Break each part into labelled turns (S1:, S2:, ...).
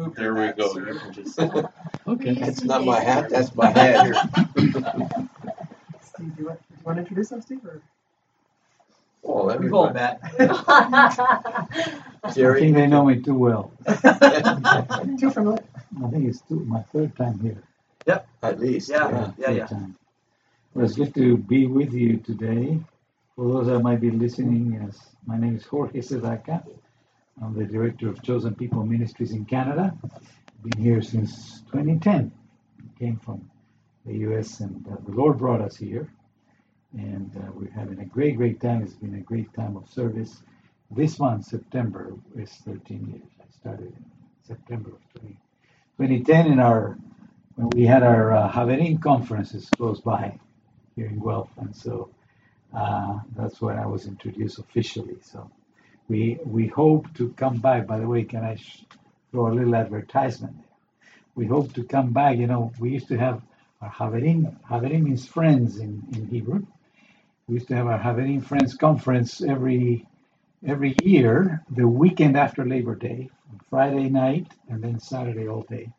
S1: Move
S2: There we
S1: hat,
S2: go.
S1: sir.
S2: You can just-
S3: Okay.
S4: That's not my hat, that's my head.
S1: Steve, do you want, do you want to introduce them, Steve? Or?
S4: Oh,
S1: We've all
S4: everybody.
S1: met.
S3: I
S4: Jerry.
S3: think they know me too well.
S1: Too familiar.
S3: I think it's two, my third time here. Yep.
S4: At least,
S1: Yeah.
S4: yeah.
S1: yeah,
S3: third
S1: yeah.
S3: time. Well, it's good to be with you today. For those that might be listening, yes, my name is Jorge Sedaca. I'm the director of Chosen People Ministries in Canada. Been here since 2010. Came from the U.S. and uh, the Lord brought us here, and uh, we're having a great, great time. It's been a great time of service. This month, September, is 13 years. I started in September of 20, 2010 in our when we had our uh, Haverim conferences close by here in Guelph, and so uh, that's when I was introduced officially. So we we hope to come back. By the way, can I sh- throw a little advertisement? We hope to come back. You know, we used to have our haverim. Haverim means friends in, in Hebrew. We used to have our haverim Friends Conference every every year, the weekend after Labor Day, Friday night, and then Saturday all day.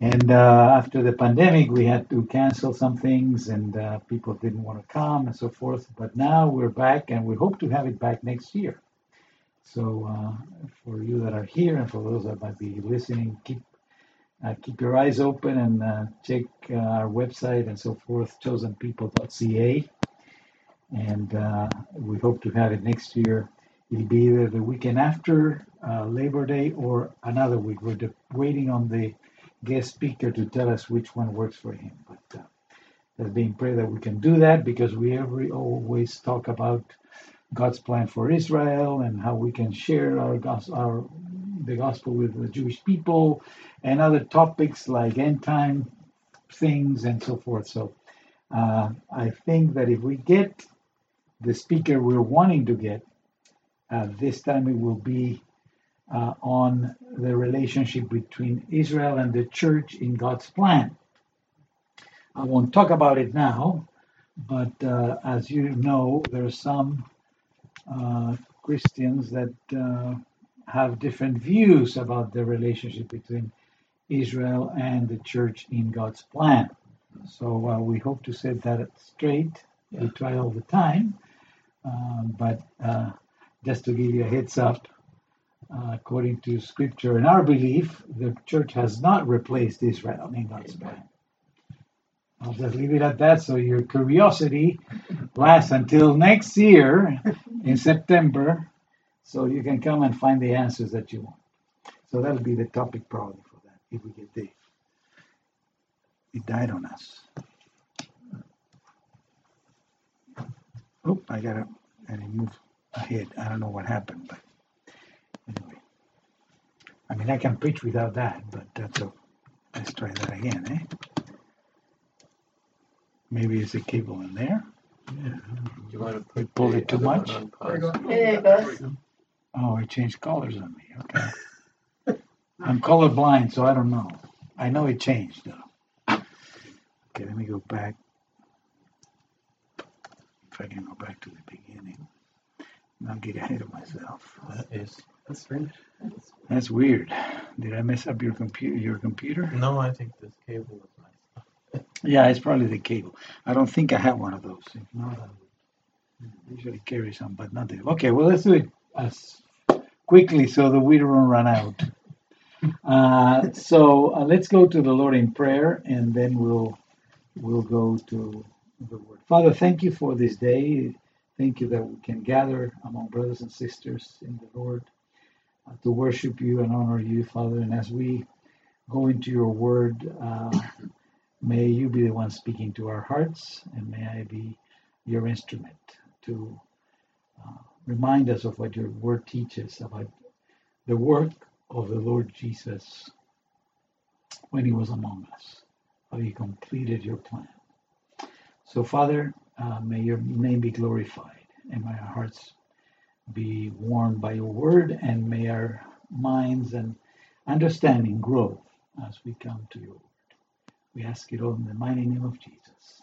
S3: And uh, after the pandemic, we had to cancel some things, and uh, people didn't want to come and so forth. But now we're back, and we hope to have it back next year. So uh, for you that are here, and for those that might be listening, keep uh, keep your eyes open and uh, check uh, our website and so forth, chosenpeople.ca. And we hope to have it next year. It'll be either the weekend after Labor Day or another week. We're de- waiting on the guest speaker to tell us which one works for him. But uh, let's prayer that we can do that because we every always talk about God's plan for Israel and how we can share our our the gospel with the Jewish people and other topics like end time things and so forth. So uh, I think that if we get the speaker we're wanting to get, uh, this time it will be uh, on the relationship between Israel and the church in God's plan. I won't talk about it now, but uh, as you know, there are some uh, Christians that uh, have different views about the relationship between Israel and the church in God's plan. So uh, we hope to set that straight. We try all the time, um, but uh, just to give you a heads up, uh, according to scripture and our belief, the church has not replaced Israel in God's plan. I'll just leave it at that so your curiosity lasts until next year in September so you can come and find the answers that you want. So that'll be the topic probably for that if we get there. It died on us. Oh, I gotta, and it moved ahead. I don't know what happened, but anyway. I mean, I can preach without that, but that's a, let's try that again, eh? Maybe it's a cable in there. Yeah.
S2: You want to
S3: We
S2: put
S3: pulled it too much?
S2: on
S1: There you go.
S5: it goes.
S3: Oh, it changed colors on me. Okay. I'm colorblind, so I don't know. I know it changed though. Okay, let me go back. If I can go back to the beginning. Not get ahead of myself.
S2: That is.
S1: That's strange.
S3: That's weird. Did I mess up your computer? Your computer?
S2: No, I think this cable is nice.
S3: Yeah, it's probably the cable. I don't think I have one of those. If not, I usually carry some, but not the. Okay, well, let's do it as quickly so that we don't run out. Uh, so uh, let's go to the Lord in prayer, and then we'll we'll go to the Word. Father, thank you for this day. Thank you that we can gather among brothers and sisters in the Lord to worship you and honor you, Father. And as we go into your Word. Uh, May you be the one speaking to our hearts, and may I be your instrument to uh, remind us of what your word teaches about the work of the Lord Jesus when he was among us, how he completed your plan. So, Father, uh, may your name be glorified, and may our hearts be warmed by your word, and may our minds and understanding grow as we come to your word. We ask it all in the mighty name of Jesus.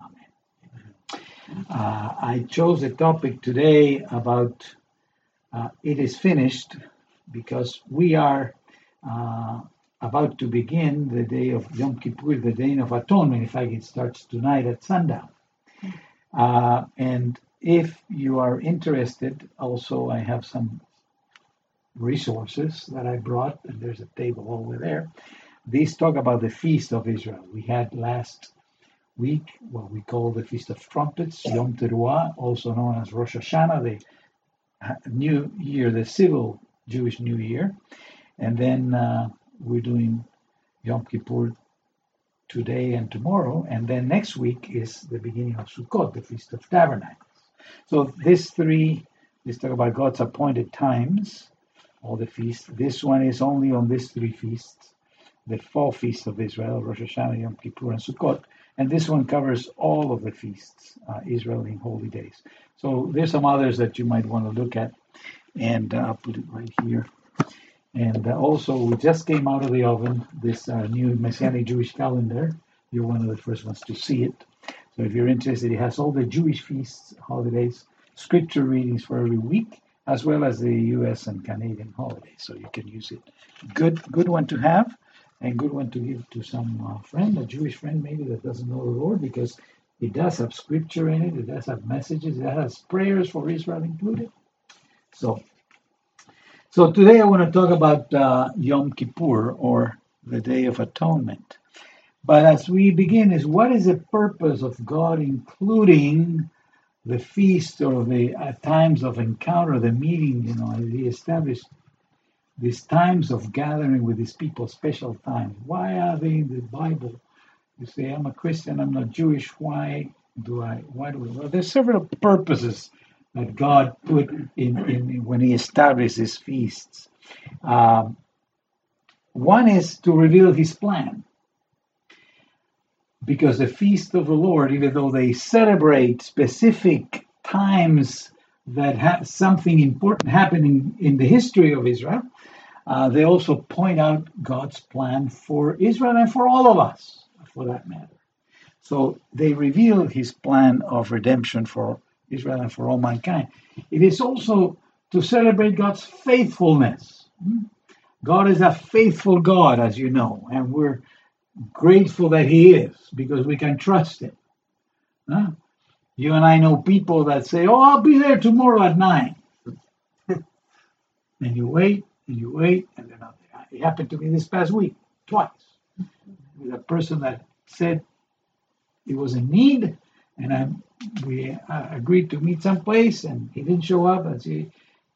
S3: Amen. Uh, I chose a topic today about uh, it is finished because we are uh, about to begin the day of Yom Kippur, the Day of Atonement. In fact, it starts tonight at sundown. Uh, and if you are interested, also I have some resources that I brought, and there's a table over there. These talk about the feast of Israel. We had last week what we call the Feast of Trumpets, Yom Teruah, also known as Rosh Hashanah, the uh, New Year, the civil Jewish New Year. And then uh, we're doing Yom Kippur today and tomorrow. And then next week is the beginning of Sukkot, the Feast of Tabernacles. So these three, let's talk about God's appointed times, all the feasts. This one is only on these three feasts, the four feasts of Israel, Rosh Hashanah, Yom Kippur, and Sukkot. And this one covers all of the feasts, uh, in holy days. So there's some others that you might want to look at, and uh, I'll put it right here. And uh, also, we just came out of the oven this uh, new Messianic Jewish calendar. You're one of the first ones to see it. So if you're interested, it has all the Jewish feasts, holidays, scripture readings for every week, as well as the U.S. and Canadian holidays. So you can use it. Good, good one to have, and good one to give to some uh, friend, a Jewish friend maybe that doesn't know the Lord, because it does have scripture in it. It does have messages. It has prayers for Israel included. So, so today I want to talk about uh, Yom Kippur or the Day of Atonement. But as we begin, is what is the purpose of God including the feast or the uh, times of encounter, the meeting? You know, He established these times of gathering with His people, special times. Why are they in the Bible? You say, I'm a Christian, I'm not Jewish. Why do I? Why do we? Well, there's several purposes that God put in, in when He established these feasts. Um, one is to reveal His plan because the feast of the Lord, even though they celebrate specific times that have something important happening in the history of Israel, uh, they also point out God's plan for Israel and for all of us, for that matter. So they reveal his plan of redemption for Israel and for all mankind. It is also to celebrate God's faithfulness. Hmm? God is a faithful God, as you know, and we're grateful that He is because we can trust Him. Huh? You and I know people that say, "Oh, I'll be there tomorrow at 9. and you wait and you wait, and they're not there. It happened to me this past week twice with a person that said he was in need, and I we uh, agreed to meet someplace, and he didn't show up. And she,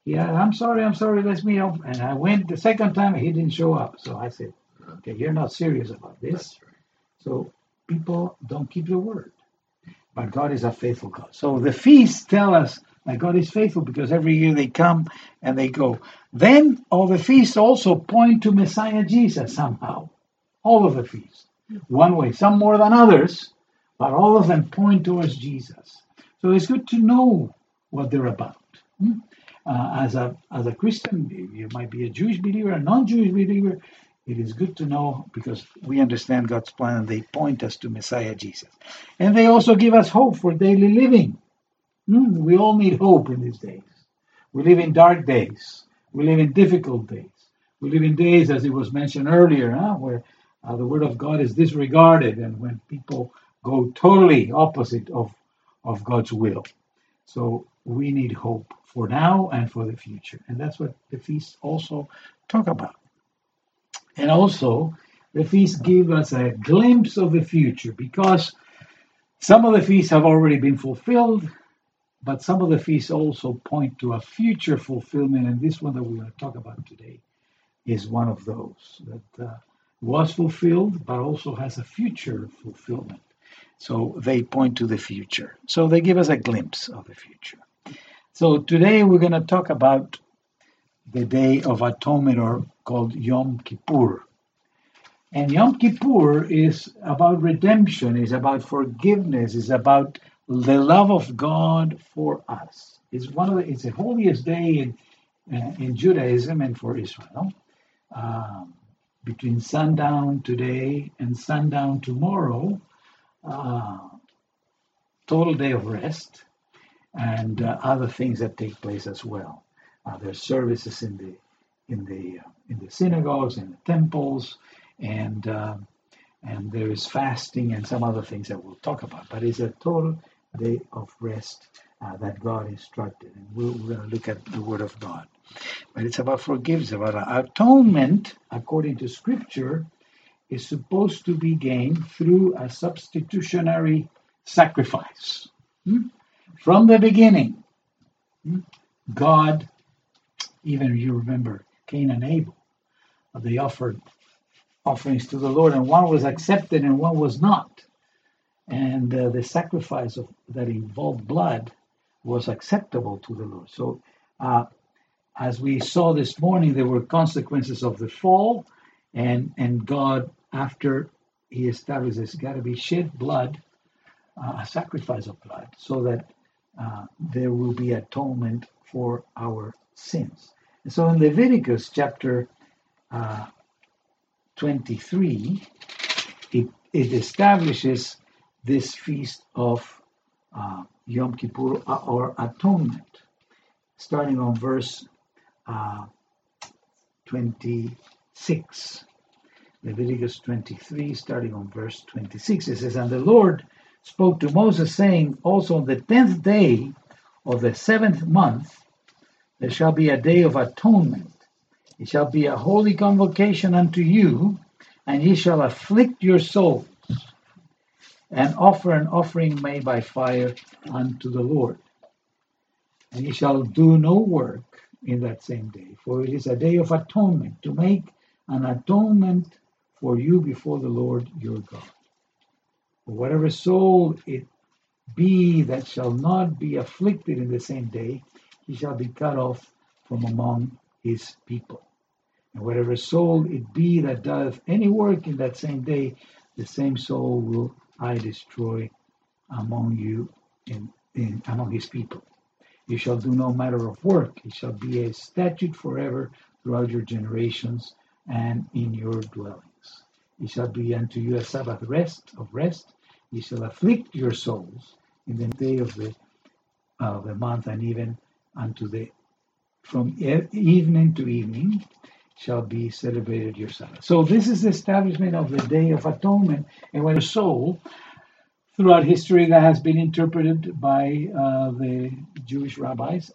S3: yeah, I'm sorry, I'm sorry, let's meet up. And I went the second time, he didn't show up. So I said, okay, you're not serious about this.
S2: Right.
S3: So people don't keep their word. But God is a faithful God. So the feasts tell us that God is faithful because every year they come and they go. Then all the feasts also point to Messiah Jesus somehow. All of the feasts. One way, some more than others, but all of them point towards Jesus. So it's good to know what they're about. Hmm? Uh, as a as a Christian, you might be a Jewish believer, a non-Jewish believer. It is good to know because we understand God's plan and they point us to Messiah Jesus. And they also give us hope for daily living. Hmm, We all need hope in these days. We live in dark days. We live in difficult days. We live in days, as it was mentioned earlier, huh, where uh, the word of God is disregarded and when people go totally opposite of, of God's will. So we need hope for now and for the future. And that's what the feasts also talk about. And also, the feasts give us a glimpse of the future because some of the feasts have already been fulfilled, but some of the feasts also point to a future fulfillment. And this one that we're going to talk about today is one of those that uh, was fulfilled, but also has a future fulfillment. So they point to the future. So they give us a glimpse of the future. So today we're going to talk about the Day of Atonement, or called Yom Kippur. And Yom Kippur is about redemption, is about forgiveness, is about the love of God for us. It's one of the, it's the holiest day in in Judaism and for Israel. Um, between sundown today and sundown tomorrow, uh, total day of rest, and uh, other things that take place as well. Uh, there's services in the in the uh, in the synagogues and the temples, and uh, and there is fasting and some other things that we'll talk about. But it's a total day of rest uh, that God instructed, and we're, we're going to look at the Word of God. But it's about forgiveness, about atonement, according to Scripture, is supposed to be gained through a substitutionary sacrifice. Hmm? From the beginning, hmm, God, even you remember Cain and Abel, they offered offerings to the Lord, and one was accepted and one was not. And uh, the sacrifice of, that involved blood was acceptable to the Lord. So, uh, as we saw this morning, there were consequences of the fall, and and God, after He established there's got to be shed blood, uh, a sacrifice of blood, so that uh, there will be atonement for our sins. And so in Leviticus chapter uh, 23, it, it establishes this feast of uh, Yom Kippur or atonement, starting on verse uh, 26. Leviticus 23, starting on verse 26. It says, And the Lord spoke to Moses, saying, Also on the tenth day of the seventh month, there shall be a day of atonement. It shall be a holy convocation unto you, and ye shall afflict your souls, and offer an offering made by fire unto the Lord. And ye shall do no work in that same day, for it is a day of atonement, to make an atonement for you before the Lord your God. For whatever soul it be that shall not be afflicted in the same day, he shall be cut off from among his people. And whatever soul it be that doeth any work in that same day, the same soul will I destroy among you in among his people. You shall do no matter of work. It shall be a statute forever throughout your generations and in your dwellings. It shall be unto you a Sabbath rest of rest. Ye shall afflict your souls in the day of the of the month, and even unto the from evening to evening shall be celebrated your Sabbath. So this is the establishment of the Day of Atonement, and when a soul throughout history that has been interpreted by uh, the Jewish rabbis.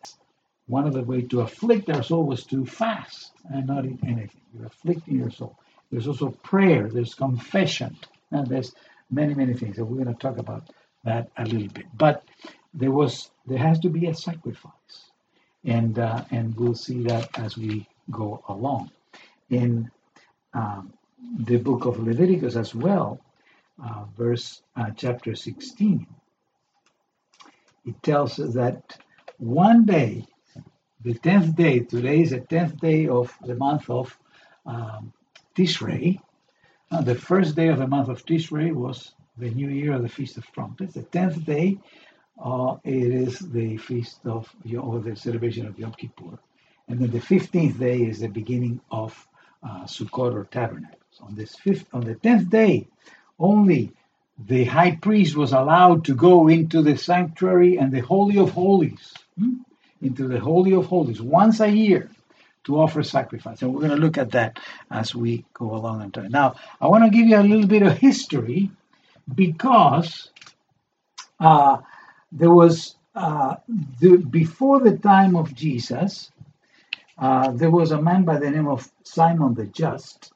S3: One of the ways to afflict our soul was to fast and not eat anything. You're afflicting your soul. There's also prayer. There's confession, and there's many many things. And we're going to talk about that a little bit. But there was there has to be a sacrifice, and uh, and we'll see that as we go along. In um, the book of Leviticus as well, uh, verse uh, chapter 16, it tells us that one day, the tenth day, today is the tenth day of the month of um, Tishrei. The first day of the month of Tishrei was the new year of the Feast of Trumpets. The tenth day, uh, it is the feast of or the celebration of Yom Kippur, and then the fifteenth day is the beginning of uh, Sukkot or Tabernacles. On this fifth, on the tenth day, only the high priest was allowed to go into the sanctuary and the holy of holies, hmm, into the holy of holies once a year to offer sacrifice. And we're going to look at that as we go along and time. Now, I want to give you a little bit of history because uh, there was uh, the, before the time of Jesus, uh, there was a man by the name of Simon the Just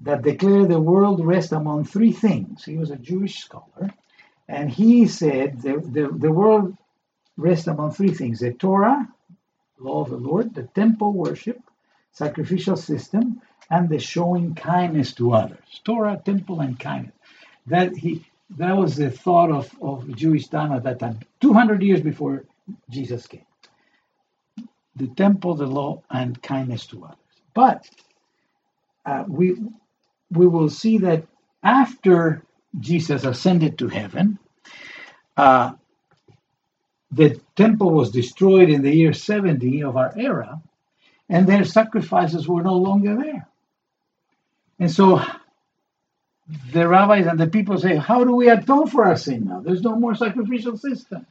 S3: that declared the world rest among three things. He was a Jewish scholar, and he said the, the, the world rests among three things the Torah, law of the Lord, the temple worship, sacrificial system, and the showing kindness to others. Torah, temple, and kindness. That he that was the thought of, of Jewish time at that time, 200 years before Jesus came. The temple, the law, and kindness to others. But uh, we we will see that after Jesus ascended to heaven, uh, the temple was destroyed in the year 70 of our era, and their sacrifices were no longer there. And so the rabbis and the people say, How do we atone for our sin now? There's no more sacrificial system.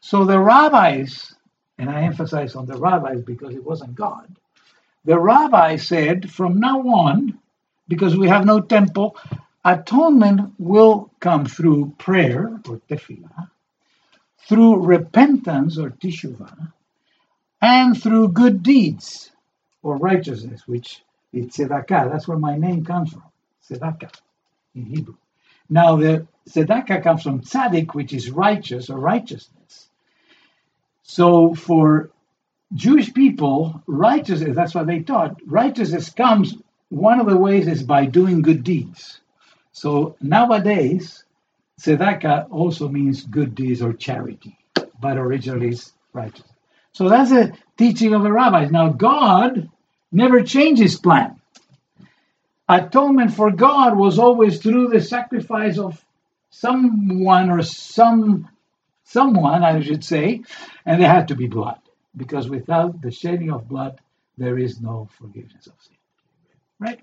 S3: So the rabbis, and I emphasize on the rabbis because it wasn't God, the rabbi said, from now on, because we have no temple, atonement will come through prayer or tefillah, through repentance or teshuvah, and through good deeds or righteousness, which is tzedakah. That's where my name comes from, tzedakah in Hebrew. Now, the tzedakah comes from tzaddik, which is righteous or righteousness. So, for Jewish people, righteousness, that's what they taught. Righteousness comes, one of the ways is by doing good deeds. So, nowadays, tzedakah also means good deeds or charity, but originally it's righteousness. So, that's a teaching of the rabbis. Now, God never changed his plan atonement for God was always through the sacrifice of someone or some someone, I should say, and there had to be blood, because without the shedding of blood, there is no forgiveness of sin. Right?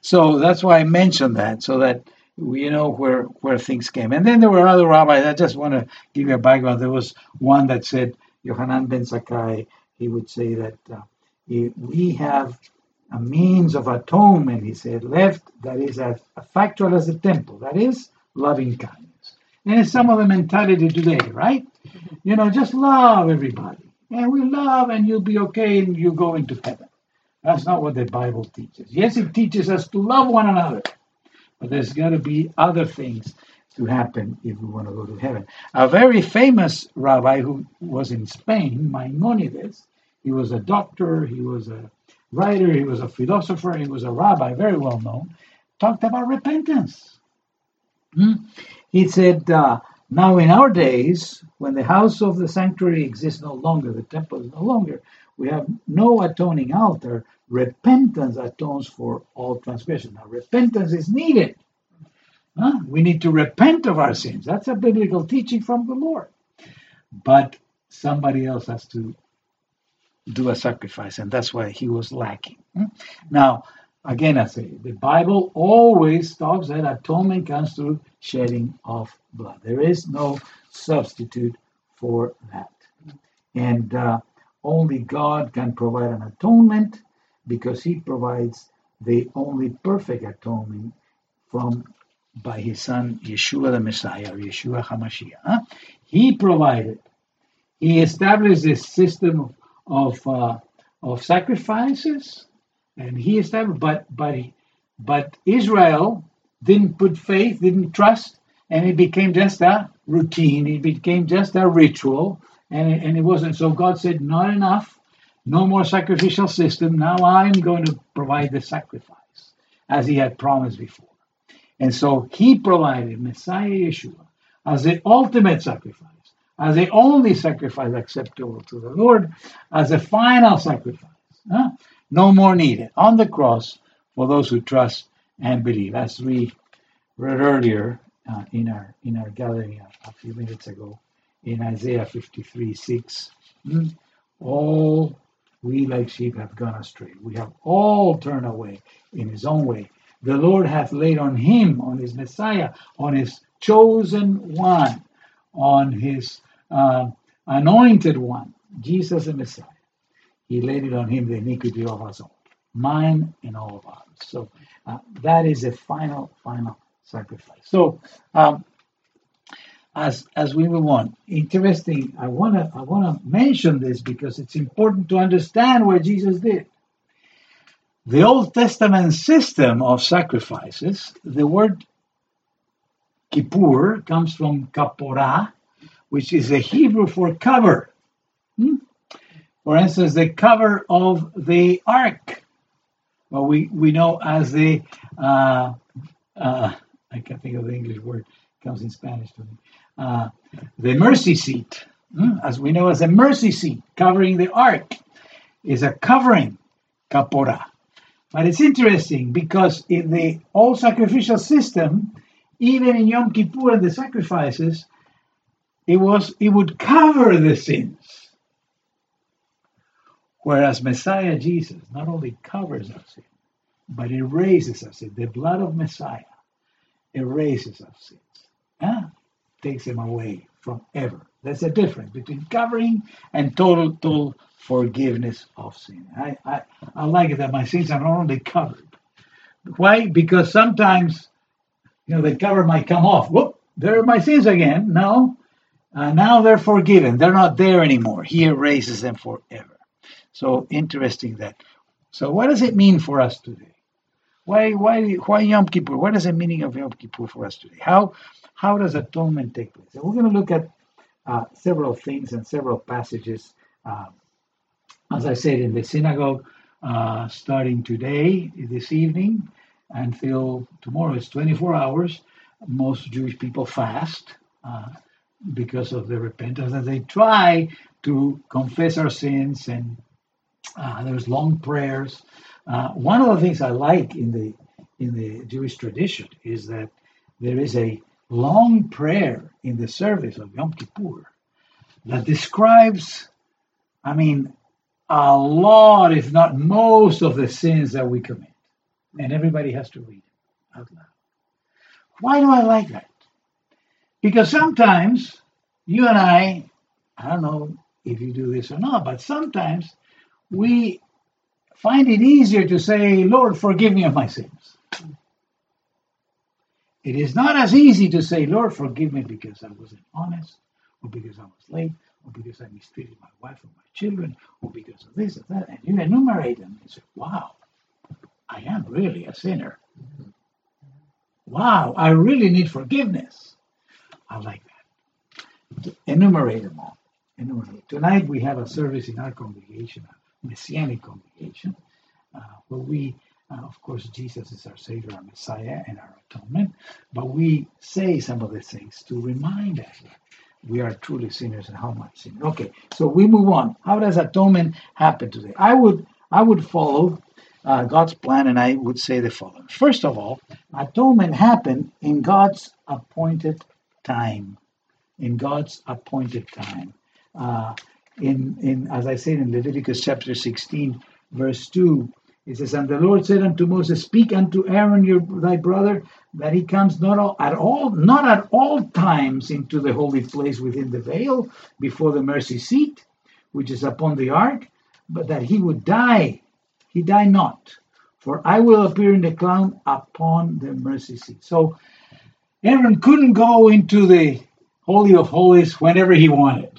S3: So that's why I mentioned that, so that you know where where things came. And then there were other rabbis. I just want to give you a background. There was one that said, Yohanan ben Zakkai, he would say that uh, we have a means of atonement, he said, left that is as factual as the temple, that is loving kindness. And it's some of the mentality today, right? Mm-hmm. You know, just love everybody. And we love and you'll be okay and you go into heaven. That's not what the Bible teaches. Yes, it teaches us to love one another, but there's got to be other things to happen if we want to go to heaven. A very famous rabbi who was in Spain, Maimonides, he was a doctor, he was a writer, he was a philosopher, he was a rabbi, very well known, talked about repentance. Hmm? He said, uh, Now in our days, when the house of the sanctuary exists no longer, the temple is no longer, we have no atoning altar, repentance atones for all transgression. Now, repentance is needed. Huh? We need to repent of our sins. That's a biblical teaching from the Lord. But somebody else has to do a sacrifice, and that's why he was lacking. Hmm? Now, again, I say the Bible always talks that atonement comes through shedding of blood. There is no substitute for that, and uh, only God can provide an atonement because He provides the only perfect atonement from by His Son Yeshua the Messiah, or Yeshua Hamashiach. Huh? He provided. He established this system of uh, of sacrifices, and he established. But but but Israel didn't put faith, didn't trust, and it became just a routine. It became just a ritual, and it, and it wasn't. So God said, not enough, no more sacrificial system. Now I'm going to provide the sacrifice, as He had promised before. And so He provided Messiah Yeshua as the ultimate sacrifice as the only sacrifice acceptable to the Lord, as a final sacrifice. Huh? No more needed on the cross for those who trust and believe. As we read earlier uh, in our in our gathering a, a, few minutes ago in Isaiah 53 6, hmm, all we like sheep have gone astray. We have all turned away in his own way. The Lord hath laid on him, on his Messiah, on his chosen one, on his uh, anointed one, Jesus the Messiah. He laid it on him the iniquity of us all, mine and all of ours. So uh, that is a final, final sacrifice. So um, as as we move on, interesting. I wanna I wanna mention this because it's important to understand what Jesus did. The Old Testament system of sacrifices, the word kippur comes from kaporah, which is a Hebrew for cover. Hmm? For instance, the cover of the ark, well, we, we know as the, uh, uh, I can't think of the English word, it comes in Spanish to me, uh, the mercy seat, hmm? as we know as a mercy seat covering the ark, is a covering, kapora. But it's interesting because in the old sacrificial system, even in Yom Kippur and the sacrifices, it was it would cover the sins. Whereas Messiah Jesus not only covers our sin, but erases our sin. The blood of Messiah erases our sins. Huh? Takes them away from ever There's a difference between covering and total, total forgiveness of sin. I, I, I like it that my sins are not only covered. Why? Because sometimes, you know, the cover might come off. Whoop, there are my sins again. No, uh, now they're forgiven. They're not there anymore. He erases them forever. So interesting that. So what does it mean for us today? Why, why, why Yom Kippur? What is the meaning of Yom Kippur for us today? How, how does atonement take place? And we're going to look at uh, several things and several passages. Um, as I said, in the synagogue, uh, starting today, this evening, until tomorrow, it's 24 hours. Most Jewish people fast uh, because of the repentance, and they try to confess our sins. And uh, there's long prayers. Uh, one of the things I like in the in the Jewish tradition is that there is a long prayer in the service of Yom Kippur that describes, I mean, a lot, if not most, of the sins that we commit. And everybody has to read out loud. Why do I like that? Because sometimes you and I, I don't know if you do this or not, but sometimes we find it easier to say, Lord, forgive me of my sins. It is not as easy to say, Lord, forgive me because I wasn't honest, or because I was late, or because I mistreated my wife or my children, or because of this or that. And you enumerate them and say, wow, I am really a sinner. Wow, I really need forgiveness. I like that. To Enumerate them all. Enumerate. Tonight we have a service in our congregation, a Messianic congregation, uh, where we, uh, of course, Jesus is our Savior, our Messiah, and our atonement, but we say some of the things to remind us we are truly sinners and how much sin. Okay, so we move on. How does atonement happen today? I would I would follow uh, God's plan, and I would say the following. First of all, atonement happened in God's appointed time. In God's appointed time. Uh, in, in as I said in Leviticus chapter 16, verse 2, it says, And the Lord said unto Moses, Speak unto Aaron your thy brother, that he comes not all, at all, not at all times into the holy place within the veil, before the mercy seat, which is upon the ark, but that he would die he die not, for I will appear in the cloud upon the mercy seat. So Aaron couldn't go into the Holy of Holies whenever he wanted.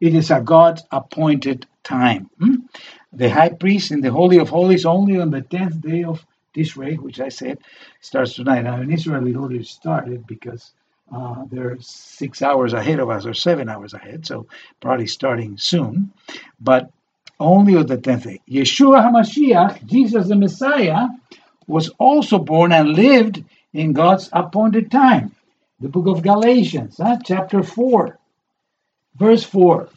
S3: It is a God's appointed time. Hmm? The high priest in the Holy of Holies only on the 10th day of Tishrei, which I said starts tonight. Now, in Israel, it already started because uh, they're six hours ahead of us or seven hours ahead, so probably starting soon. But only on the tenth day. Yeshua HaMashiach, Jesus the Messiah, was also born and lived in God's appointed time. The book of Galatians, huh? chapter 4, verse 4.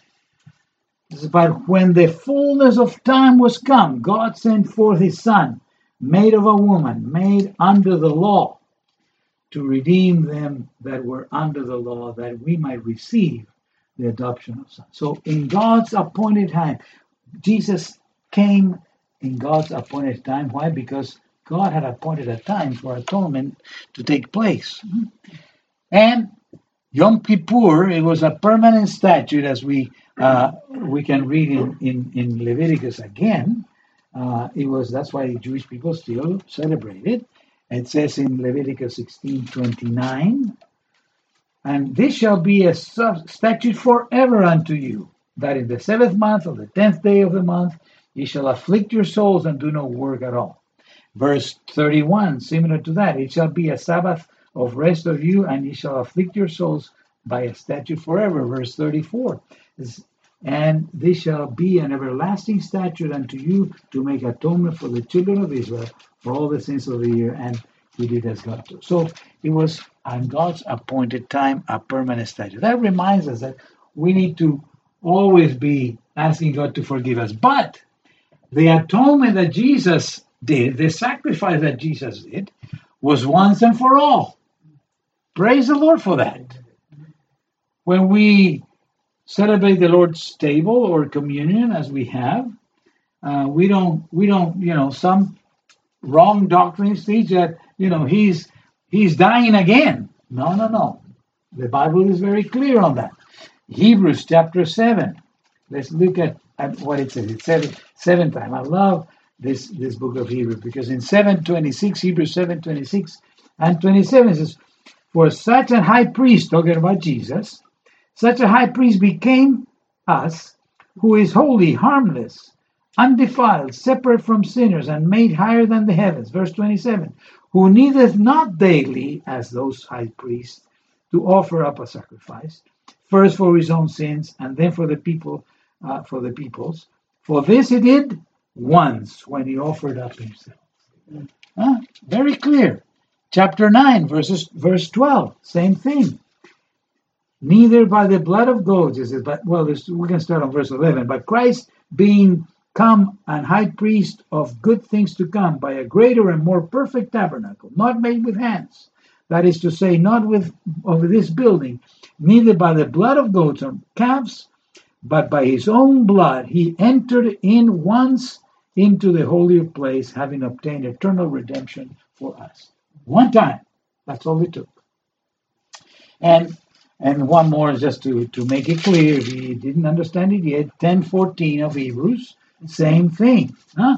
S3: This is about when the fullness of time was come, God sent forth his Son, made of a woman, made under the law, to redeem them that were under the law, that we might receive the adoption of sons. So in God's appointed time, Jesus came in God's appointed time. Why? Because God had appointed a time for atonement to take place. And Yom Kippur, it was a permanent statute, as we uh, we can read in, in, in Leviticus again. Uh, it was that's why Jewish people still celebrate it. It says in Leviticus 16 29, and this shall be a statute forever unto you that in the seventh month of the tenth day of the month ye shall afflict your souls and do no work at all. Verse 31, similar to that, it shall be a Sabbath of rest of you, and ye shall afflict your souls by a statute forever. Verse 34, and this shall be an everlasting statute unto you to make atonement for the children of Israel for all the sins of the year, and we did as God told. So it was on God's appointed time a permanent statute. That reminds us that we need to always be asking God to forgive us. But the atonement that Jesus did, the sacrifice that Jesus did, was once and for all. Praise the Lord for that. When we celebrate the Lord's table or communion, as we have, uh, we don't, we don't, you know, some wrong doctrines teach that, you know, he's he's dying again. No, no, no. The Bible is very clear on that. Hebrews chapter 7. Let's look at, at what it says. It's seven, seven time. I love this, this book of Hebrews because in 726, Hebrews 726 and 27 says, For such a high priest, talking about Jesus, such a high priest became us, who is holy, harmless, undefiled, separate from sinners, and made higher than the heavens. Verse 27 Who needeth not daily, as those high priests, to offer up a sacrifice, first for his own sins, and then for the people, uh, for the people's. For this he did once when he offered up himself. Huh? Very clear. Chapter 9, verses, verse 12, same thing. Neither by the blood of goats is it, but well, we can start on verse 11. But Christ being come and high priest of good things to come by a greater and more perfect tabernacle, not made with hands, that is to say, not with of this building, neither by the blood of goats or calves, but by his own blood he entered in once into the holy place, having obtained eternal redemption for us. One time. That's all it took. And and one more just to, to make it clear, if you didn't understand it yet, 1014 of Hebrews, same thing. Huh?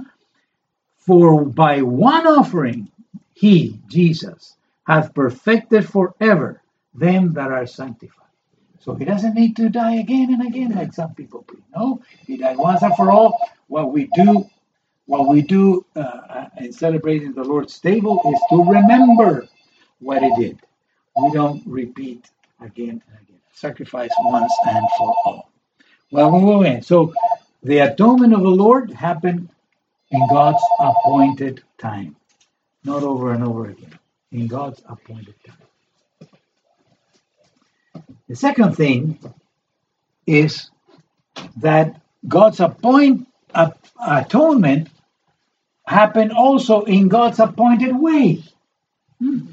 S3: For by one offering he, Jesus, hath perfected forever them that are sanctified. So he doesn't need to die again and again like some people preach. No, he died once and for all. What we do, what we do uh, in celebrating the Lord's table is to remember what he did. We don't repeat again and again. Sacrifice once and for all. Well, we will. So the atonement of the Lord happened in God's appointed time, not over and over again. In God's appointed time. The second thing is that God's appoint uh, atonement happened also in God's appointed way. Hmm.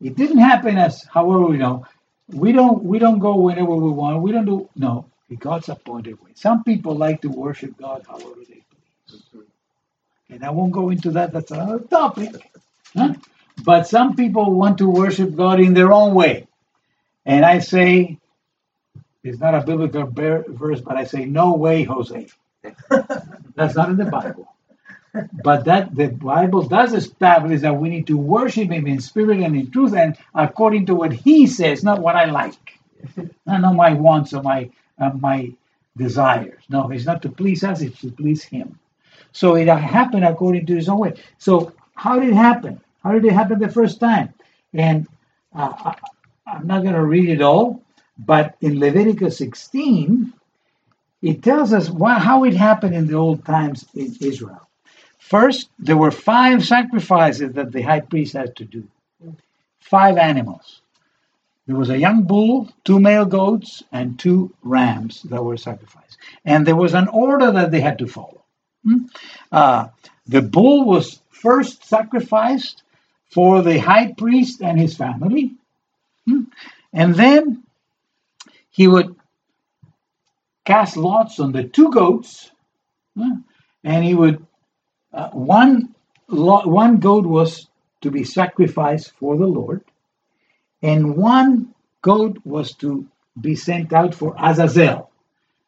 S3: It didn't happen as however we know. We don't we don't go whenever we want. We don't do no. God's appointed way. Some people like to worship God however they please. And I won't go into that, that's another topic. Huh? But some people want to worship God in their own way. And I say, it's not a biblical verse, but I say, no way, Jose. That's not in the Bible. But that the Bible does establish that we need to worship Him in spirit and in truth, and according to what He says, not what I like, not my wants or my uh, my desires. No, it's not to please us; it's to please Him. So it happened according to His own way. So how did it happen? How did it happen the first time? And uh, I'm not going to read it all, but in Leviticus 16, it tells us why, how it happened in the old times in Israel. First, there were five sacrifices that the high priest had to do. Five animals. There was a young bull, two male goats, and two rams that were sacrificed. And there was an order that they had to follow. Hmm? Uh, the bull was first sacrificed for the high priest and his family. Hmm? And then he would cast lots on the two goats, and he would uh, one one goat was to be sacrificed for the Lord, and one goat was to be sent out for Azazel.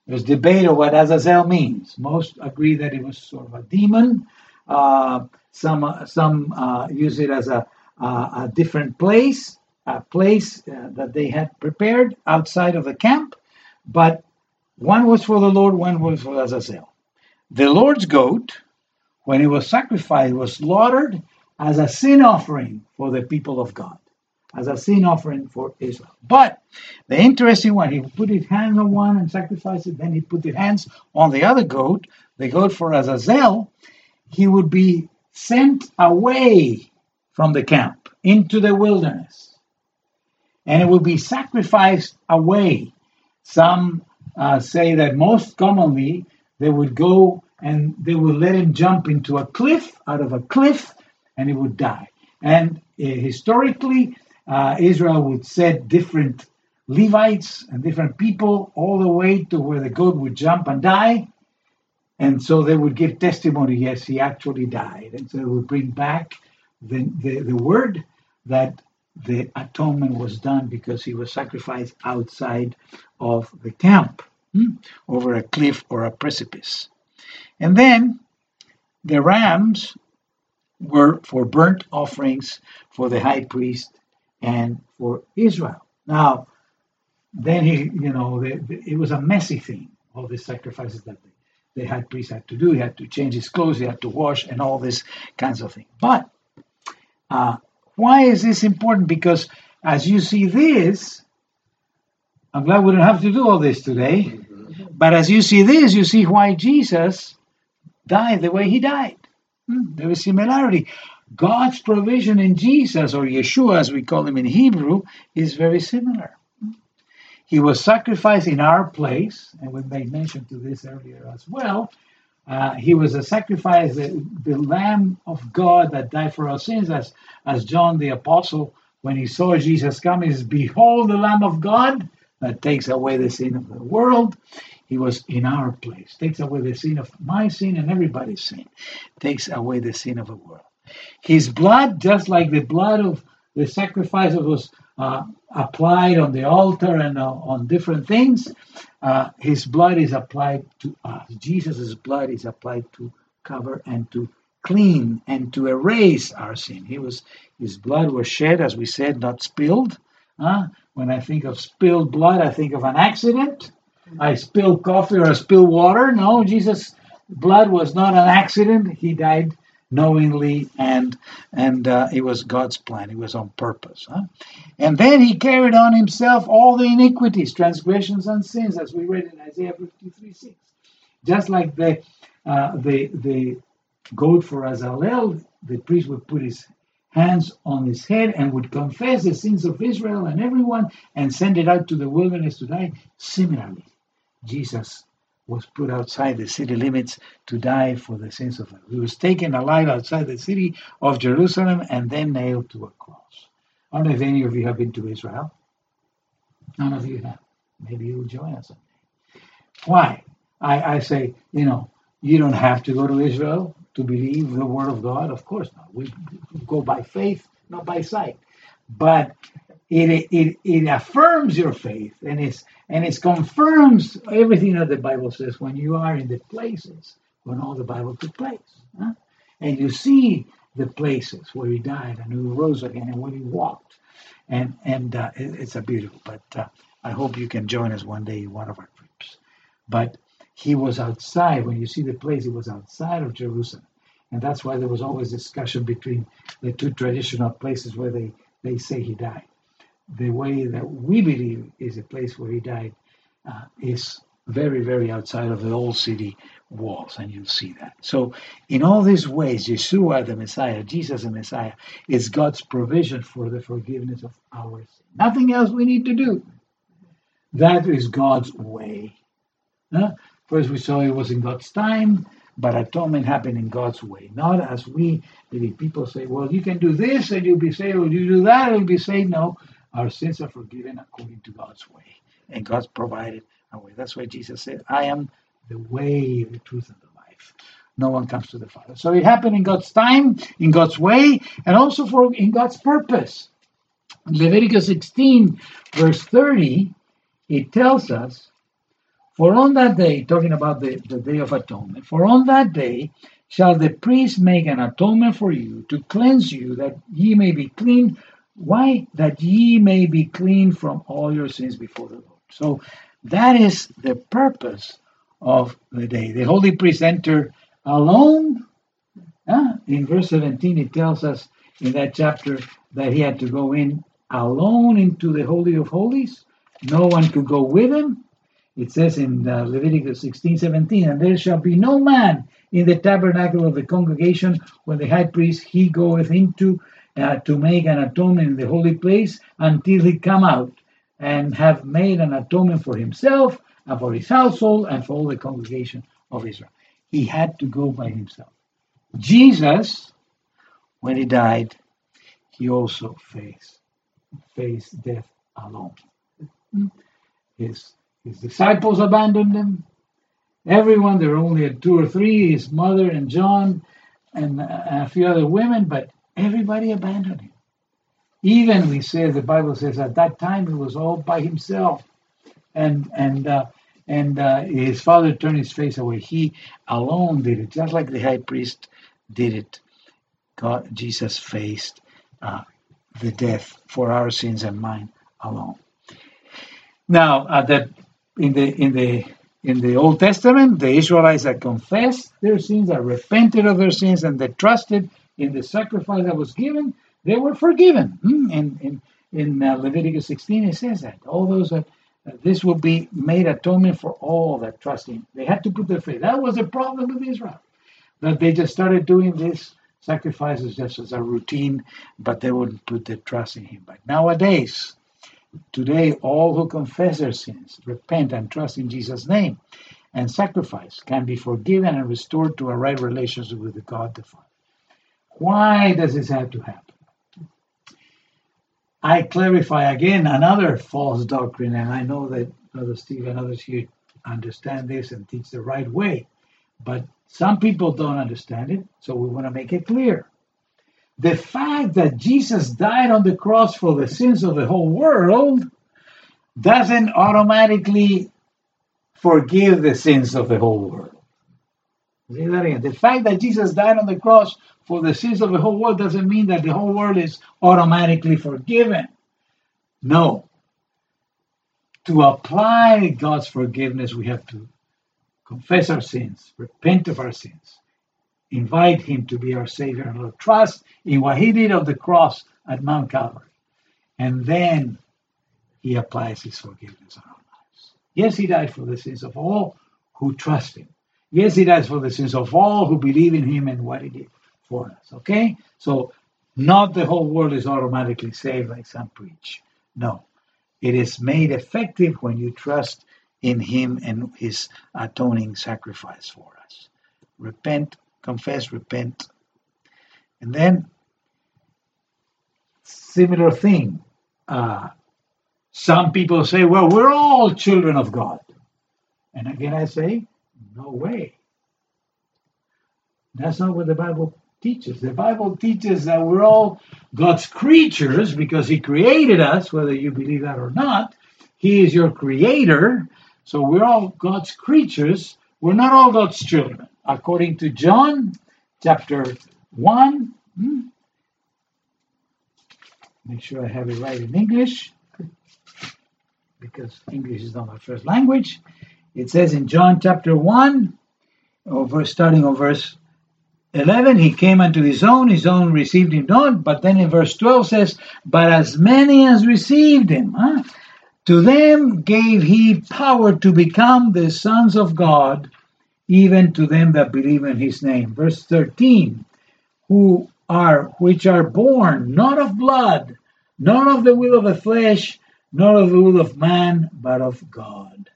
S3: There's debate of what Azazel means. Most agree that it was sort of a demon. Uh, some uh, some uh, use it as a, a different place, a place uh, that they had prepared outside of the camp. But one was for the Lord, one was for Azazel. The Lord's goat when he was sacrificed, was slaughtered as a sin offering for the people of God, as a sin offering for Israel. But the interesting one, he put his hands on one and sacrificed it, then he put his hands on the other goat, the goat for Azazel, he would be sent away from the camp into the wilderness. And it would be sacrificed away. Some uh, say that most commonly they would go and they would let him jump into a cliff, out of a cliff, and he would die. And uh, historically, uh, Israel would set different Levites and different people all the way to where the goat would jump and die. And so they would give testimony, yes, he actually died. And so they would bring back the, the, the word that the atonement was done because he was sacrificed outside of the camp, hmm, over a cliff or a precipice. And then the rams were for burnt offerings for the high priest and for Israel. Now, then he, you know, the, the, it was a messy thing, all these sacrifices that the, the high priest had to do. He had to change his clothes, he had to wash, and all these kinds of things. But uh, why is this important? Because as you see this, I'm glad we don't have to do all this today. But as you see this, you see why Jesus died the way he died. Hmm, There is similarity. God's provision in Jesus, or Yeshua as we call him in Hebrew, is very similar. He was sacrificed in our place, and we made mention to this earlier as well. Uh, he was a sacrifice, the, the Lamb of God that died for our sins, as, as John the Apostle, when he saw Jesus coming, says, Behold the Lamb of God that takes away the sin of the world. He was in our place, takes away the sin of my sin and everybody's sin, takes away the sin of the world. His blood, just like the blood of the sacrifice that was uh, applied on the altar and uh, on different things, uh, his blood is applied to us. Jesus' blood is applied to cover and to clean and to erase our sin. He was his blood was shed, as we said, not spilled. Huh? When I think of spilled blood, I think of an accident. I spill coffee or I spill water. No, Jesus' blood was not an accident. He died knowingly, and and uh, it was God's plan. It was on purpose. Huh? And then he carried on himself all the iniquities, transgressions, and sins, as we read in Isaiah 53 6. Just like the uh, the the goat for Azazel, the priest would put his hands on his head and would confess the sins of Israel and everyone and send it out to the wilderness to die. Similarly, Jesus was put outside the city limits to die for the sins of He was taken alive outside the city of Jerusalem and then nailed to a cross. I don't know if any of you have been to Israel. None of you have. Maybe you'll join us. Why? I, I say, you know, you don't have to go to Israel to believe the word of God. Of course not. We go by faith, not by sight. But it, it, it affirms your faith and it's and it confirms everything that the Bible says when you are in the places when all the Bible took place. huh? And you see the places where he died and who rose again and where he walked. And and uh, it- it's a beautiful. But uh, I hope you can join us one day in one of our trips. But he was outside. When you see the place, he was outside of Jerusalem. And that's why there was always discussion between the two traditional places where they, they say he died. The way that we believe is a place where he died uh, is very, very outside of the old city walls, and you'll see that. So, in all these ways, Yeshua the Messiah, Jesus the Messiah, is God's provision for the forgiveness of our sin. Nothing else we need to do. That is God's way. Huh? First, we saw it was in God's time, but atonement happened in God's way, not as we believe. People say, well, you can do this and you'll be saved, or you do that and you'll be saved. No, our sins are forgiven according to God's way, and God's provided a way. That's why Jesus said, I am the way, the truth, and the life. No one comes to the Father. So it happened in God's time, in God's way, and also for in God's purpose. In Leviticus 16, verse 30, it tells us for on that day, talking about the, the day of atonement, for on that day shall the priest make an atonement for you to cleanse you, that ye may be clean. Why? That ye may be clean from all your sins before the Lord. So that is the purpose of the day. The holy priest enter alone. Ah, in verse 17, it tells us in that chapter that he had to go in alone into the Holy of Holies. No one could go with him. It says in uh, Leviticus 16, 17, and there shall be no man in the tabernacle of the congregation when the high priest he goeth into uh, to make an atonement in the holy place until he come out and have made an atonement for himself and for his household and for all the congregation of Israel. He had to go by himself. Jesus, when he died, he also faced faced death alone. His his disciples abandoned him. Everyone, there were only two or three, his mother and John and a few other women, but everybody abandoned him. Even we say the Bible says at that time he was all by himself, and and uh, and uh, his father turned his face away. He alone did it, just like the high priest did it. God, Jesus faced uh, the death for our sins and mine alone. Now, uh, that in the in the in the Old Testament, the Israelites that confessed their sins, that repented of their sins, and that trusted in the sacrifice that was given, they were forgiven. Hmm? In in, in uh, Leviticus 16, it says that all those that this will be made atonement for all that trust Him. They had to put their faith. That was a problem with Israel, that they just started doing this sacrifices just as a routine, but they wouldn't put their trust in Him. But nowadays, today, all who confess their sins, repent, and trust in Jesus' name, and sacrifice can be forgiven and restored to a right relationship with the God the Father. Why does this have to happen? I clarify again another false doctrine, and I know that Brother Steve and others here understand this and teach the right way, but some people don't understand it, so we want to make it clear. The fact that Jesus died on the cross for the sins of the whole world doesn't automatically forgive the sins of the whole world. The fact that Jesus died on the cross for the sins of the whole world doesn't mean that the whole world is automatically forgiven. No. To apply God's forgiveness, we have to confess our sins, repent of our sins, invite Him to be our Savior and Lord, trust in what He did on the cross at Mount Calvary, and then He applies His forgiveness on our lives. Yes, He died for the sins of all who trust Him. Yes, He dies for the sins of all who believe in Him and what He did for us. Okay? So, not the whole world is automatically saved like some preach. No. It is made effective when you trust in Him and His atoning sacrifice for us. Repent, confess, repent. And then, similar thing. Uh, some people say, well, we're all children of God. And again, I say, no way. That's not what the Bible teaches. The Bible teaches that we're all God's creatures because He created us, whether you believe that or not. He is your creator. So we're all God's creatures. We're not all God's children. According to John chapter 1, hmm, make sure I have it right in English because English is not my first language. It says in John chapter 1, over, starting on verse 11, he came unto his own, his own received him not. But then in verse 12 says, But as many as received him, huh, to them gave he power to become the sons of God, even to them that believe in his name. Verse 13, who are which are born not of blood, not of the will of the flesh, not of the will of man, but of God.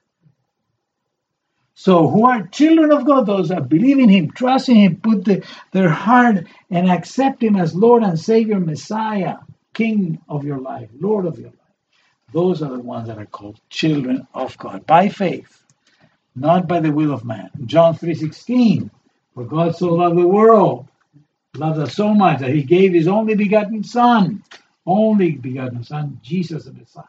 S3: So, who are children of God, those that believe in Him, trust in Him, put the, their heart and accept Him as Lord and Savior, Messiah, King of your life, Lord of your life. Those are the ones that are called children of God by faith, not by the will of man. John 3:16, for God so loved the world, loved us so much that He gave His only begotten Son, only begotten Son, Jesus the Messiah,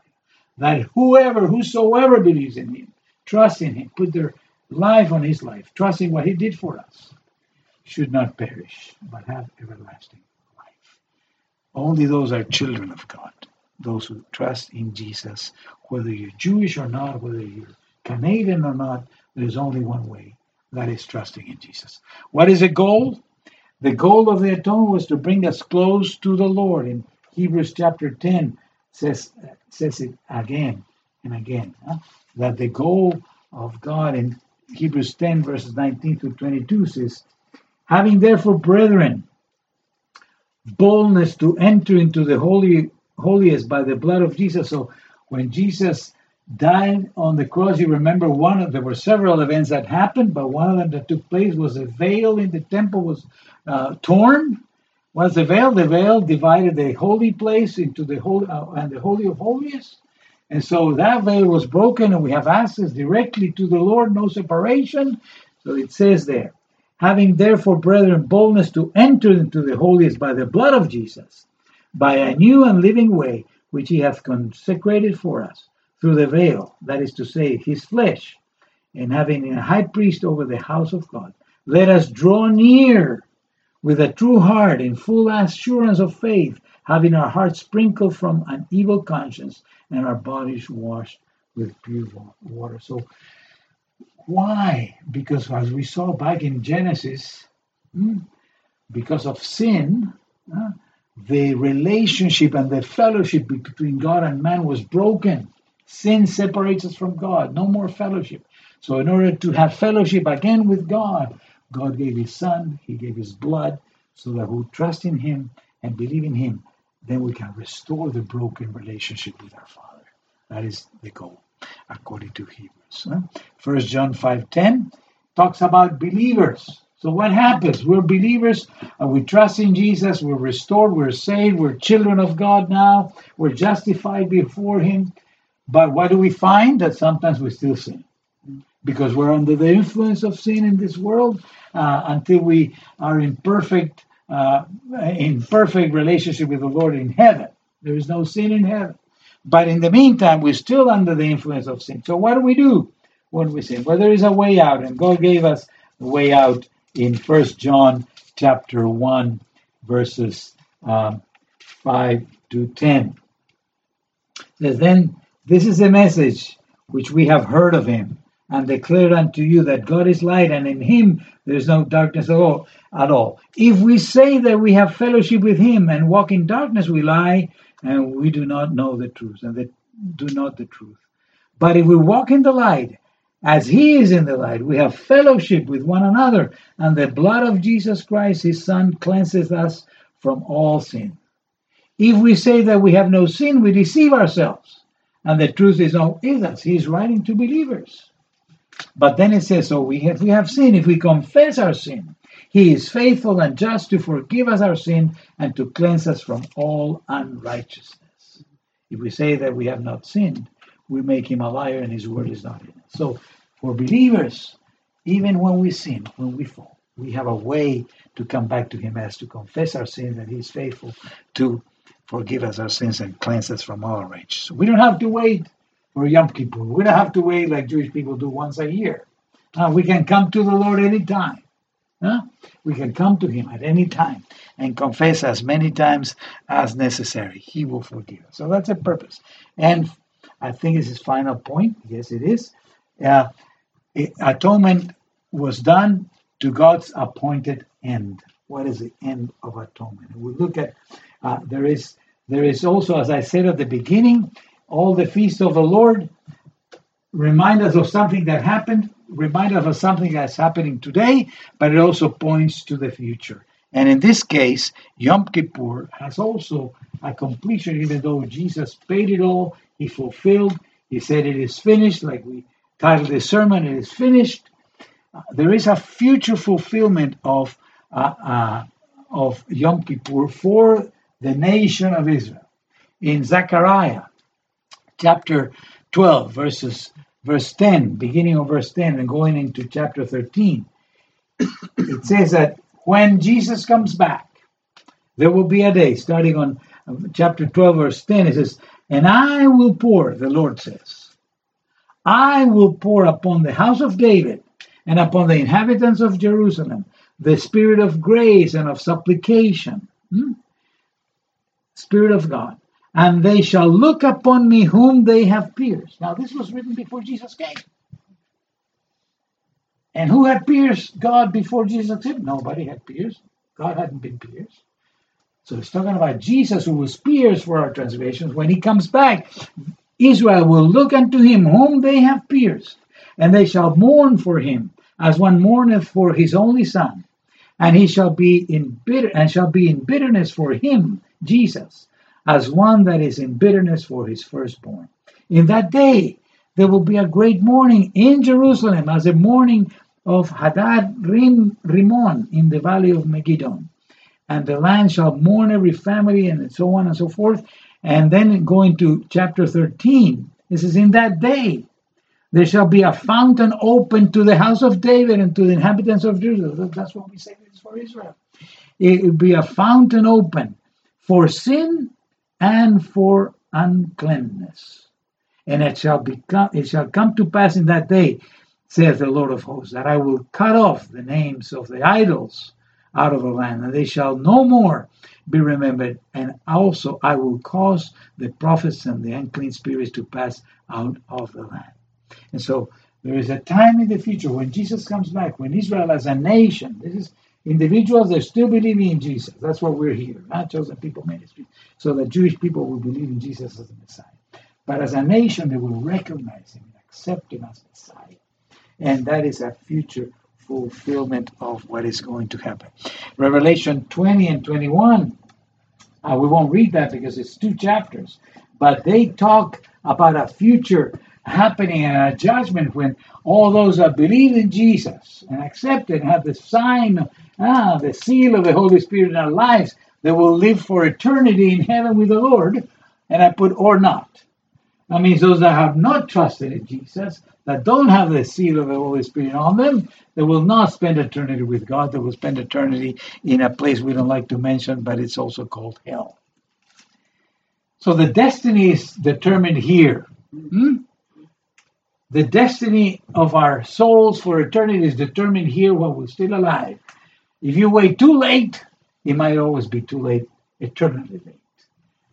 S3: that whoever, whosoever believes in Him, trust in Him, put their life on his life, trusting what he did for us, should not perish, but have everlasting life. Only those are children of God, those who trust in Jesus. Whether you're Jewish or not, whether you're Canadian or not, there's only one way. That is trusting in Jesus. What is the goal? The goal of the atonement was to bring us close to the Lord. In Hebrews chapter 10 says says it again and again. huh? That the goal of God in Hebrews 10, verses 19 to 22 says, Having therefore, brethren, boldness to enter into the holy holiest by the blood of Jesus. So when Jesus died on the cross, you remember one of there were several events that happened, but one of them that took place was a veil in the temple was uh, torn. Was the veil? The veil divided the holy place into the holy uh, and the holy of holiest. And so that veil was broken, and we have access directly to the Lord, no separation. So it says there, having therefore, brethren, boldness to enter into the holiest by the blood of Jesus, by a new and living way, which he hath consecrated for us through the veil, that is to say, his flesh, and having a high priest over the house of God, let us draw near with a true heart in full assurance of faith, having our hearts sprinkled from an evil conscience and our bodies washed with pure water. So, why? Because as we saw back in Genesis, hmm, because of sin, the relationship and the fellowship between God and man was broken. Sin separates us from God. No more fellowship. So, in order to have fellowship again with God, God gave His Son, He gave His blood, so that who trust in Him and believe in Him, then we can restore the broken relationship with our Father. That is the goal, according to Hebrews. First John 5:10 talks about believers. So what happens? We're believers, and we trust in Jesus, we're restored, we're saved, we're children of God now, we're justified before Him. But what do we find? That sometimes we still sin. Because we're under the influence of sin in this world uh, until we are in perfect, uh, in perfect relationship with the Lord in heaven. There is no sin in heaven. But in the meantime, we're still under the influence of sin. So what do we do when we sin? Well, there is a way out, and God gave us a way out in First John chapter 1, verses um, 5 to 10. It says, Then this is the message which we have heard of him and declare unto you that God is light, and in him there is no darkness at all. At all. If we say that we have fellowship with him and walk in darkness, we lie, and we do not know the truth, and that do not the truth. But if we walk in the light, as he is in the light, we have fellowship with one another, and the blood of Jesus Christ, his Son, cleanses us from all sin. If we say that we have no sin, we deceive ourselves, and the truth is not in us. He is writing to believers. But then it says, so we have, we have sinned. If we confess our sin, he is faithful and just to forgive us our sin and to cleanse us from all unrighteousness. If we say that we have not sinned, we make him a liar and his word is not in us. So for believers, even when we sin, when we fall, we have a way to come back to him as to confess our sins and he is faithful to forgive us our sins and cleanse us from all unrighteousness. So we don't have to wait for Yom Kippur. We don't have to wait like Jewish people do once a year. Uh, we can come to the Lord anytime. Huh? We can come to Him at any time and confess as many times as necessary. He will forgive us. So that's a purpose. And I think it's his final point. Yes, it is. Uh, it, atonement was done to God's appointed end. What is the end of atonement? We look at uh, there is there is also, as I said at the beginning, all the feasts of the Lord remind us of something that happened, remind us of something that's happening today, but it also points to the future. And in this case, Yom Kippur has also a completion, even though Jesus paid it all, he fulfilled, he said it is finished, like we titled this sermon, it is finished. Uh, there is a future fulfillment of uh, uh, of Yom Kippur for the nation of Israel. In Zechariah chapter 12, verses verse 10, beginning of verse 10 and going into chapter 13, it says that when Jesus comes back, there will be a day, starting on chapter 12, verse 10, it says, And I will pour, the Lord says, I will pour upon the house of David and upon the inhabitants of Jerusalem the spirit of grace and of supplication. Hmm? Spirit of God. And they shall look upon me whom they have pierced. Now, this was written before Jesus came. And who had pierced God before Jesus came? Nobody had pierced. God hadn't been pierced. So it's talking about Jesus who was pierced for our transgressions. When he comes back, Israel will look unto him whom they have pierced, and they shall mourn for him, as one mourneth for his only son. And he shall be in bitter and shall be in bitterness for him, Jesus, as one that is in bitterness for his firstborn. In that day there will be a great mourning in Jerusalem, as a mourning of Hadad Rim, Rimon in the valley of Megiddo. And the land shall mourn every family, and so on and so forth. And then going to chapter 13, this is in that day there shall be a fountain open to the house of David and to the inhabitants of Jerusalem. That's what we say is for Israel. It will be a fountain open for sin and for uncleanness. And it shall become it shall come to pass in that day, saith the Lord of hosts, that I will cut off the names of the idols out of the land, and they shall no more be remembered. And also I will cause the prophets and the unclean spirits to pass out of the land. And so there is a time in the future when Jesus comes back, when Israel as a nation, this is individuals that still believing in Jesus. That's what we're here, not chosen people ministry. So the Jewish people will believe in Jesus as the Messiah. But as a nation, they will recognize him and accept him as Messiah. And that is a future fulfillment of what is going to happen. Revelation 20 and 21, uh, we won't read that because it's two chapters, but they talk about a future happening and a judgment when all those that believe in Jesus and accept it and have the sign, ah, the seal of the Holy Spirit in our lives, they will live for eternity in heaven with the Lord. And I put or not. That means those that have not trusted in Jesus, that don't have the seal of the Holy Spirit on them, they will not spend eternity with God. They will spend eternity in a place we don't like to mention, but it's also called hell. So the destiny is determined here. Hmm? The destiny of our souls for eternity is determined here while we're still alive. If you wait too late, it might always be too late, eternally late.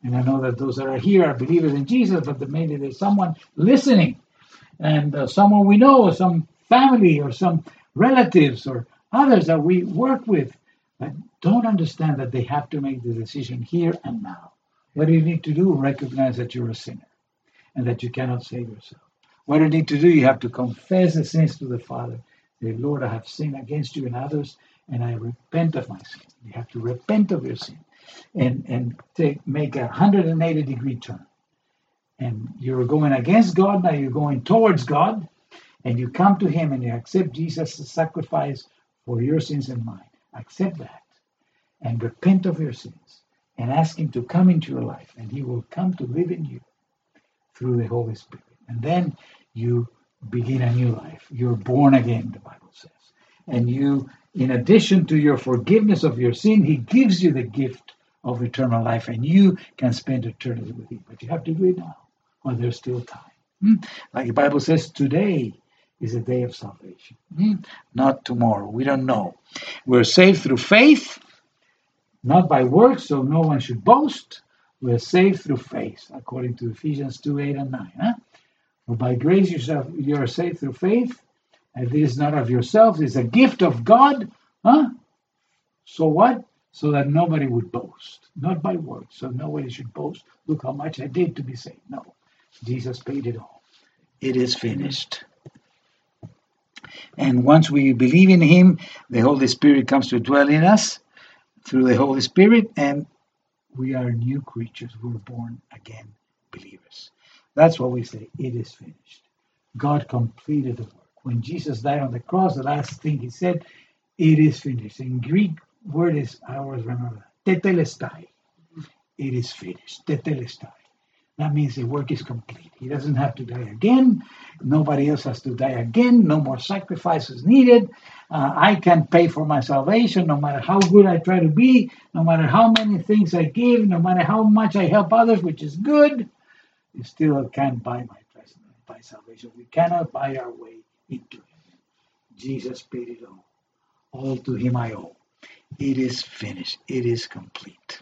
S3: And I know that those that are here are believers in Jesus, but maybe there's someone listening, and uh, someone we know, or some family, or some relatives, or others that we work with that don't understand that they have to make the decision here and now. What do you need to do? Recognize that you're a sinner and that you cannot save yourself. What do you need to do? You have to confess the sins to the Father. Say, Lord, I have sinned against you and others, and I repent of my sin. You have to repent of your sin and, and take, make a 180 degree turn. And you're going against God, now you're going towards God, and you come to Him and you accept Jesus' sacrifice for your sins and mine. Accept that and repent of your sins and ask Him to come into your life, and He will come to live in you through the Holy Spirit. And then you begin a new life. You're born again, the Bible says. And you, in addition to your forgiveness of your sin, He gives you the gift of eternal life, and you can spend eternity with Him. But you have to do it now while there's still time. Hmm? Like the Bible says, today is a day of salvation, hmm? not tomorrow. We don't know. We're saved through faith, not by works, so no one should boast. We're saved through faith, according to Ephesians 2 8 and 9. Huh? For by grace yourself, you are saved through faith, and this is not of yourselves, it's a gift of God. Huh? So what? So that nobody would boast, not by works. So nobody should boast. Look how much I did to be saved. No, Jesus paid it all. It is finished. And once we believe in Him, the Holy Spirit comes to dwell in us through the Holy Spirit, and we are new creatures. We're born again believers. That's what we say. It is finished. God completed the work. When Jesus died on the cross, the last thing he said, it is finished. In Greek word is, I always remember that, tetelestai. It is finished. Tetelestai. That means the work is complete. He doesn't have to die again. Nobody else has to die again. No more sacrifices needed. Uh, I can pay for my salvation no matter how good I try to be, no matter how many things I give, no matter how much I help others, which is good. You still can't buy my present, by salvation. We cannot buy our way into it. Jesus paid it all. All to him I owe. It is finished. It is complete.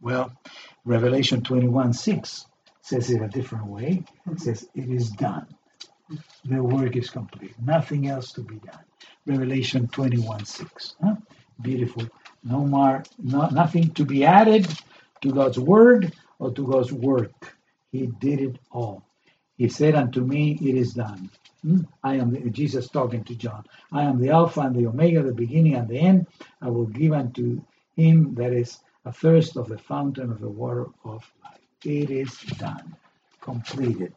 S3: Well, Revelation 21 6 says it a different way. It mm-hmm. says, It is done. The work is complete. Nothing else to be done. Revelation 21 6. Huh? Beautiful. No more, no, nothing to be added to God's word or to God's work. He did it all. He said unto me, It is done. Hmm? I am the, Jesus talking to John. I am the Alpha and the Omega, the beginning and the end. I will give unto him that is a thirst of the fountain of the water of life. It is done, completed.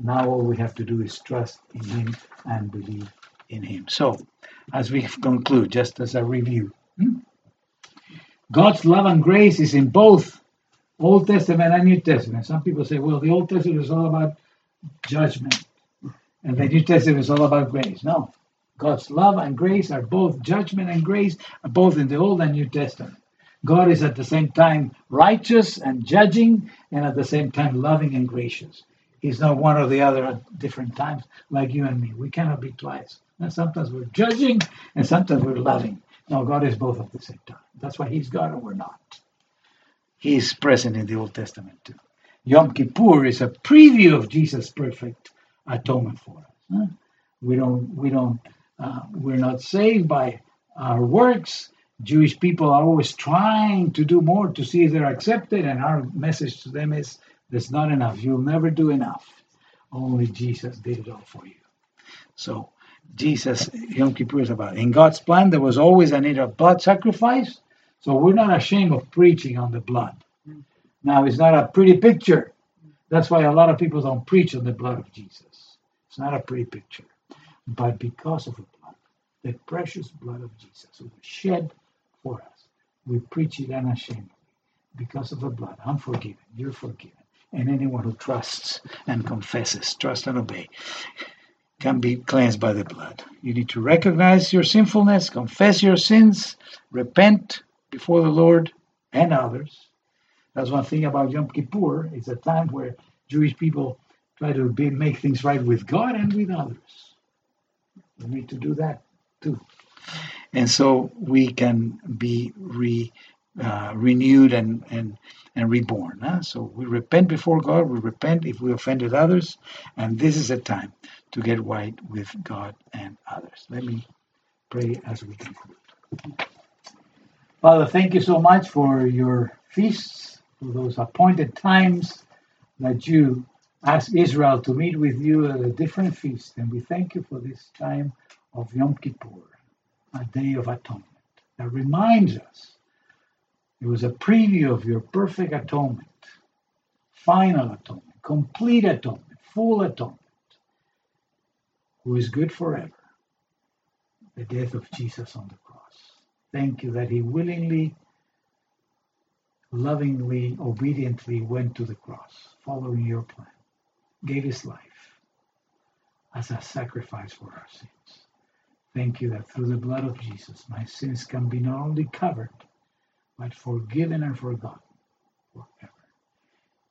S3: Now all we have to do is trust in him and believe in him. So, as we conclude, just as a review, hmm? God's love and grace is in both Old Testament and New Testament. Some people say, well, the Old Testament is all about judgment, and the New Testament is all about grace. No, God's love and grace are both judgment and grace, both in the Old and New Testament. God is at the same time righteous and judging, and at the same time loving and gracious. He's not one or the other at different times, like you and me. We cannot be twice. And sometimes we're judging, and sometimes we're loving. No, God is both at the same time. That's why He's God and we're not. He's present in the Old Testament too. Yom Kippur is a preview of Jesus' perfect atonement for us. huh? We don't, we don't, uh, we're not saved by our works. Jewish people are always trying to do more to see if they're accepted, and our message to them is there's not enough. You'll never do enough. Only Jesus did it all for you. So Jesus, Yom Kippur is about. In God's plan, there was always a need of blood sacrifice. So we're not ashamed of preaching on the blood. Now, it's not a pretty picture. That's why a lot of people don't preach on the blood of Jesus. It's not a pretty picture. But because of the blood, the precious blood of Jesus, who was shed for us, we preach it unashamedly. Because of the blood, I'm forgiven. You're forgiven. And anyone who trusts and confesses, trust and obey, can be cleansed by the blood. You need to recognize your sinfulness, confess your sins, repent before the Lord and others. That's one thing about Yom Kippur. It's a time where Jewish people try to be, make things right with God and with others. We need to do that too. And so we can be re, uh, renewed and, and, and reborn. huh? So we repent before God, we repent if we offended others, and this is a time to get right with God and others. Let me pray as we conclude. Father, thank you so much for your feasts, for those appointed times that you asked Israel to meet with you at a different feast. And we thank you for this time of Yom Kippur, a day of atonement that reminds us it was a preview of your perfect atonement, final atonement, complete atonement, full atonement, who is good forever, the death of Jesus on the cross. Thank you that he willingly, lovingly, obediently went to the cross, following your plan, gave his life as a sacrifice for our sins. Thank you that through the blood of Jesus, my sins can be not only covered, but forgiven and forgotten forever.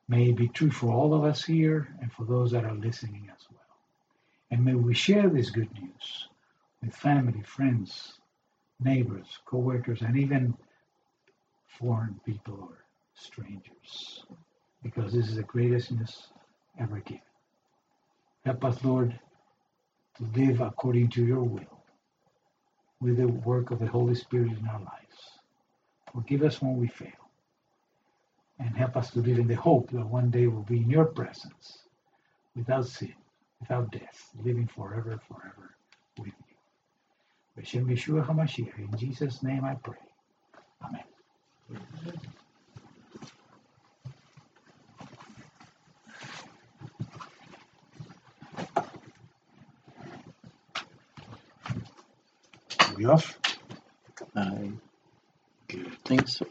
S3: May it be true for all of us here and for those that are listening as well. And may we share this good news with family, friends, neighbors, co-workers, and even foreign people or strangers, because this is the greatest news ever given. Help us, Lord, to live according to your will with the work of the Holy Spirit in our lives. Forgive us when we fail. And help us to live in the hope that one day we'll be in your presence without sin, without death, living forever forever with you. B'Shem Yeshua HaMashiach, in Jesus' name I pray. Amen. Are we off?
S2: I think so.